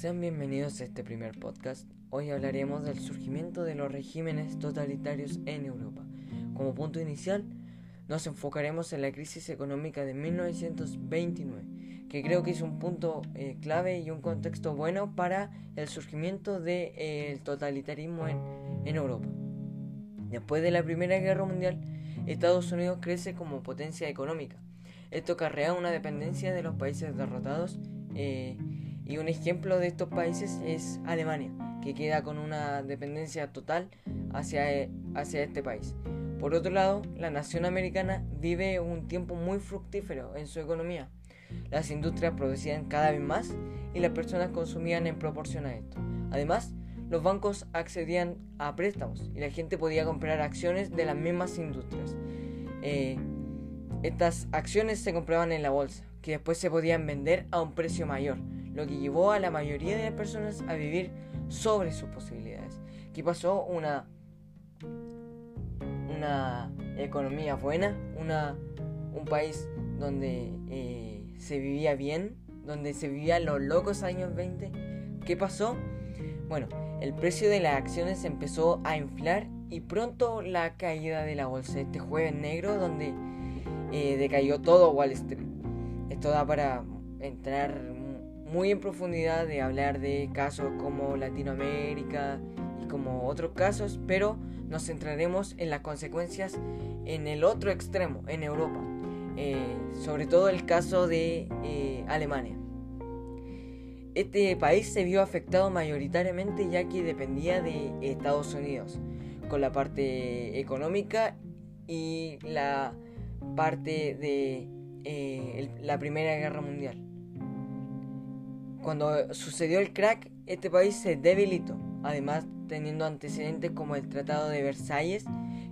Sean bienvenidos a este primer podcast. Hoy hablaremos del surgimiento de los regímenes totalitarios en Europa. Como punto inicial, nos enfocaremos en la crisis económica de 1929, que creo que es un punto eh, clave y un contexto bueno para el surgimiento del eh, totalitarismo en, en Europa. Después de la Primera Guerra Mundial, Estados Unidos crece como potencia económica. Esto acarrea una dependencia de los países derrotados eh, y un ejemplo de estos países es Alemania, que queda con una dependencia total hacia, eh, hacia este país. Por otro lado, la nación americana vive un tiempo muy fructífero en su economía. Las industrias producían cada vez más y las personas consumían en proporción a esto. Además, los bancos accedían a préstamos y la gente podía comprar acciones de las mismas industrias. Eh, estas acciones se compraban en la bolsa, que después se podían vender a un precio mayor, lo que llevó a la mayoría de las personas a vivir sobre sus posibilidades. Aquí pasó una, una economía buena, una, un país donde eh, se vivía bien, donde se vivía los locos años 20. ¿Qué pasó? Bueno, el precio de las acciones empezó a inflar y pronto la caída de la bolsa este jueves negro donde eh, decayó todo Wall Street. Esto da para entrar muy en profundidad de hablar de casos como Latinoamérica y como otros casos, pero nos centraremos en las consecuencias en el otro extremo, en Europa, eh, sobre todo el caso de eh, Alemania. Este país se vio afectado mayoritariamente ya que dependía de Estados Unidos, con la parte económica y la parte de eh, la Primera Guerra Mundial. Cuando sucedió el crack, este país se debilitó, además teniendo antecedentes como el Tratado de Versalles,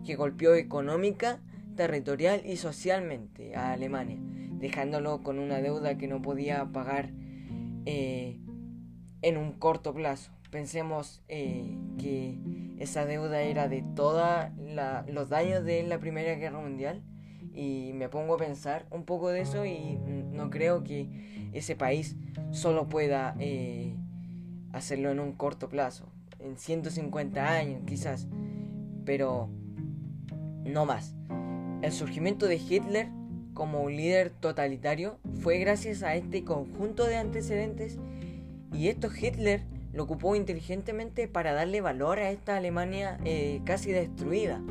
que golpeó económica, territorial y socialmente a Alemania, dejándolo con una deuda que no podía pagar eh, en un corto plazo. Pensemos eh, que esa deuda era de todos los daños de la Primera Guerra Mundial y me pongo a pensar un poco de eso y no creo que ese país solo pueda eh, hacerlo en un corto plazo, en 150 años quizás, pero no más. El surgimiento de Hitler como un líder totalitario fue gracias a este conjunto de antecedentes y esto Hitler lo ocupó inteligentemente para darle valor a esta Alemania eh, casi destruida,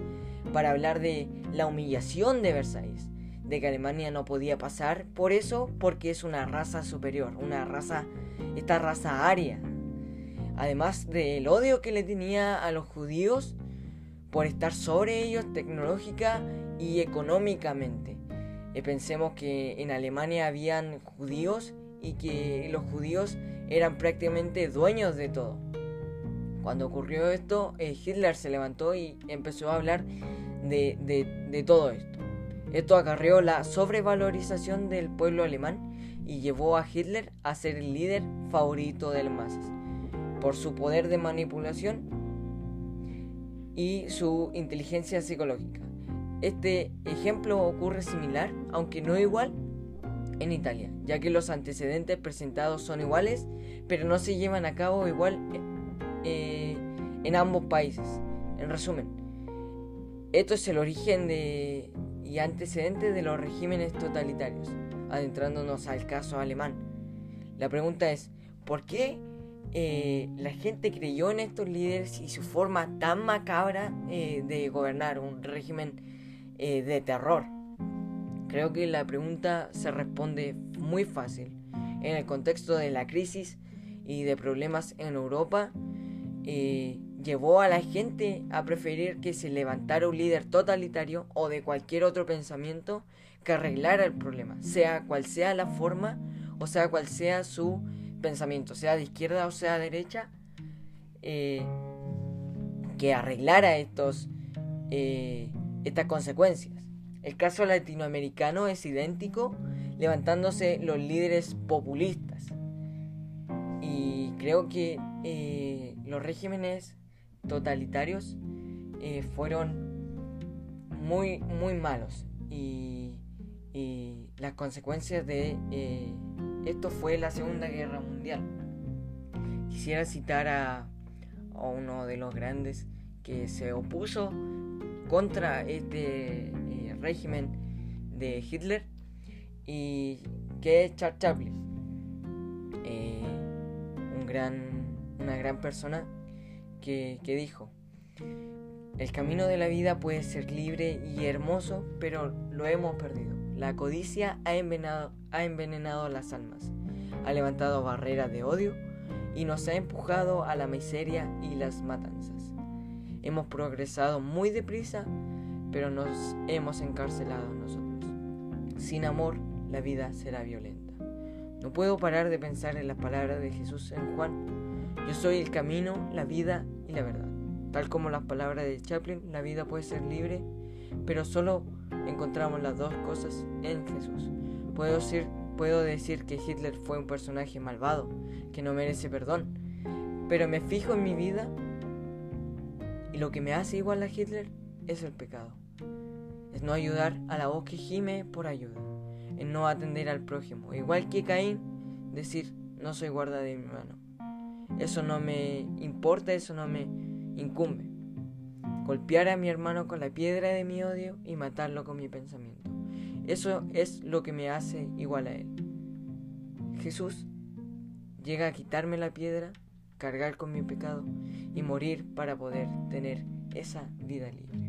para hablar de la humillación de Versalles, de que Alemania no podía pasar por eso porque es una raza superior, una raza, esta raza aria. Además del odio que le tenía a los judíos por estar sobre ellos tecnológica y económicamente. Eh, pensemos que en Alemania habían judíos y que los judíos eran prácticamente dueños de todo. Cuando ocurrió esto, eh, Hitler se levantó y empezó a hablar de, de todo esto. Esto acarreó la sobrevalorización del pueblo alemán y llevó a Hitler a ser el líder favorito de las masas, por su poder de manipulación y su inteligencia psicológica. Este ejemplo ocurre similar, aunque no igual, en Italia, ya que los antecedentes presentados son iguales, pero no se llevan a cabo igual eh, en ambos países. En resumen, esto es el origen de, y antecedentes de los regímenes totalitarios, adentrándonos al caso alemán. La pregunta es, ¿por qué eh, la gente creyó en estos líderes y su forma tan macabra eh, de gobernar un régimen eh, de terror? Creo que la pregunta se responde muy fácil. En el contexto de la crisis y de problemas en Europa, llevó a la gente a preferir que se levantara un líder totalitario o de cualquier otro pensamiento que arreglara el problema, sea cual sea la forma o sea cual sea su pensamiento, sea de izquierda o sea de derecha, eh, que arreglara estos, estas consecuencias. El caso latinoamericano es idéntico, levantándose los líderes populistas. Y creo que eh, los regímenes totalitarios eh, fueron muy, muy malos. Y, las consecuencias de eh, esto fue la Segunda Guerra Mundial. Quisiera citar a, uno de los grandes que se opuso contra este eh, régimen de Hitler y que es Charles Chaplin, un gran, una gran persona que, dijo, el camino de la vida puede ser libre y hermoso, pero lo hemos perdido. La codicia ha envenenado, ha envenenado las almas, ha levantado barreras de odio y nos ha empujado a la miseria y las matanzas. Hemos progresado muy deprisa, pero nos hemos encarcelado nosotros. Sin amor, la vida será violenta. No puedo parar de pensar en las palabras de Jesús en Juan. Yo soy el camino, la vida y la verdad. Tal como las palabras de Chaplin, la vida puede ser libre, pero solo encontramos las dos cosas en Jesús. Puedo decir, puedo decir que Hitler fue un personaje malvado, que no merece perdón, pero me fijo en mi vida y lo que me hace igual a Hitler es el pecado. Es no ayudar a la voz que gime por ayuda, en no atender al prójimo, igual que Caín, decir no soy guarda de mi mano. Eso no me importa, eso no me incumbe. Golpear a mi hermano con la piedra de mi odio y matarlo con mi pensamiento. Eso es lo que me hace igual a él. Jesús llega a quitarme la piedra, cargar con mi pecado y morir para poder tener esa vida libre.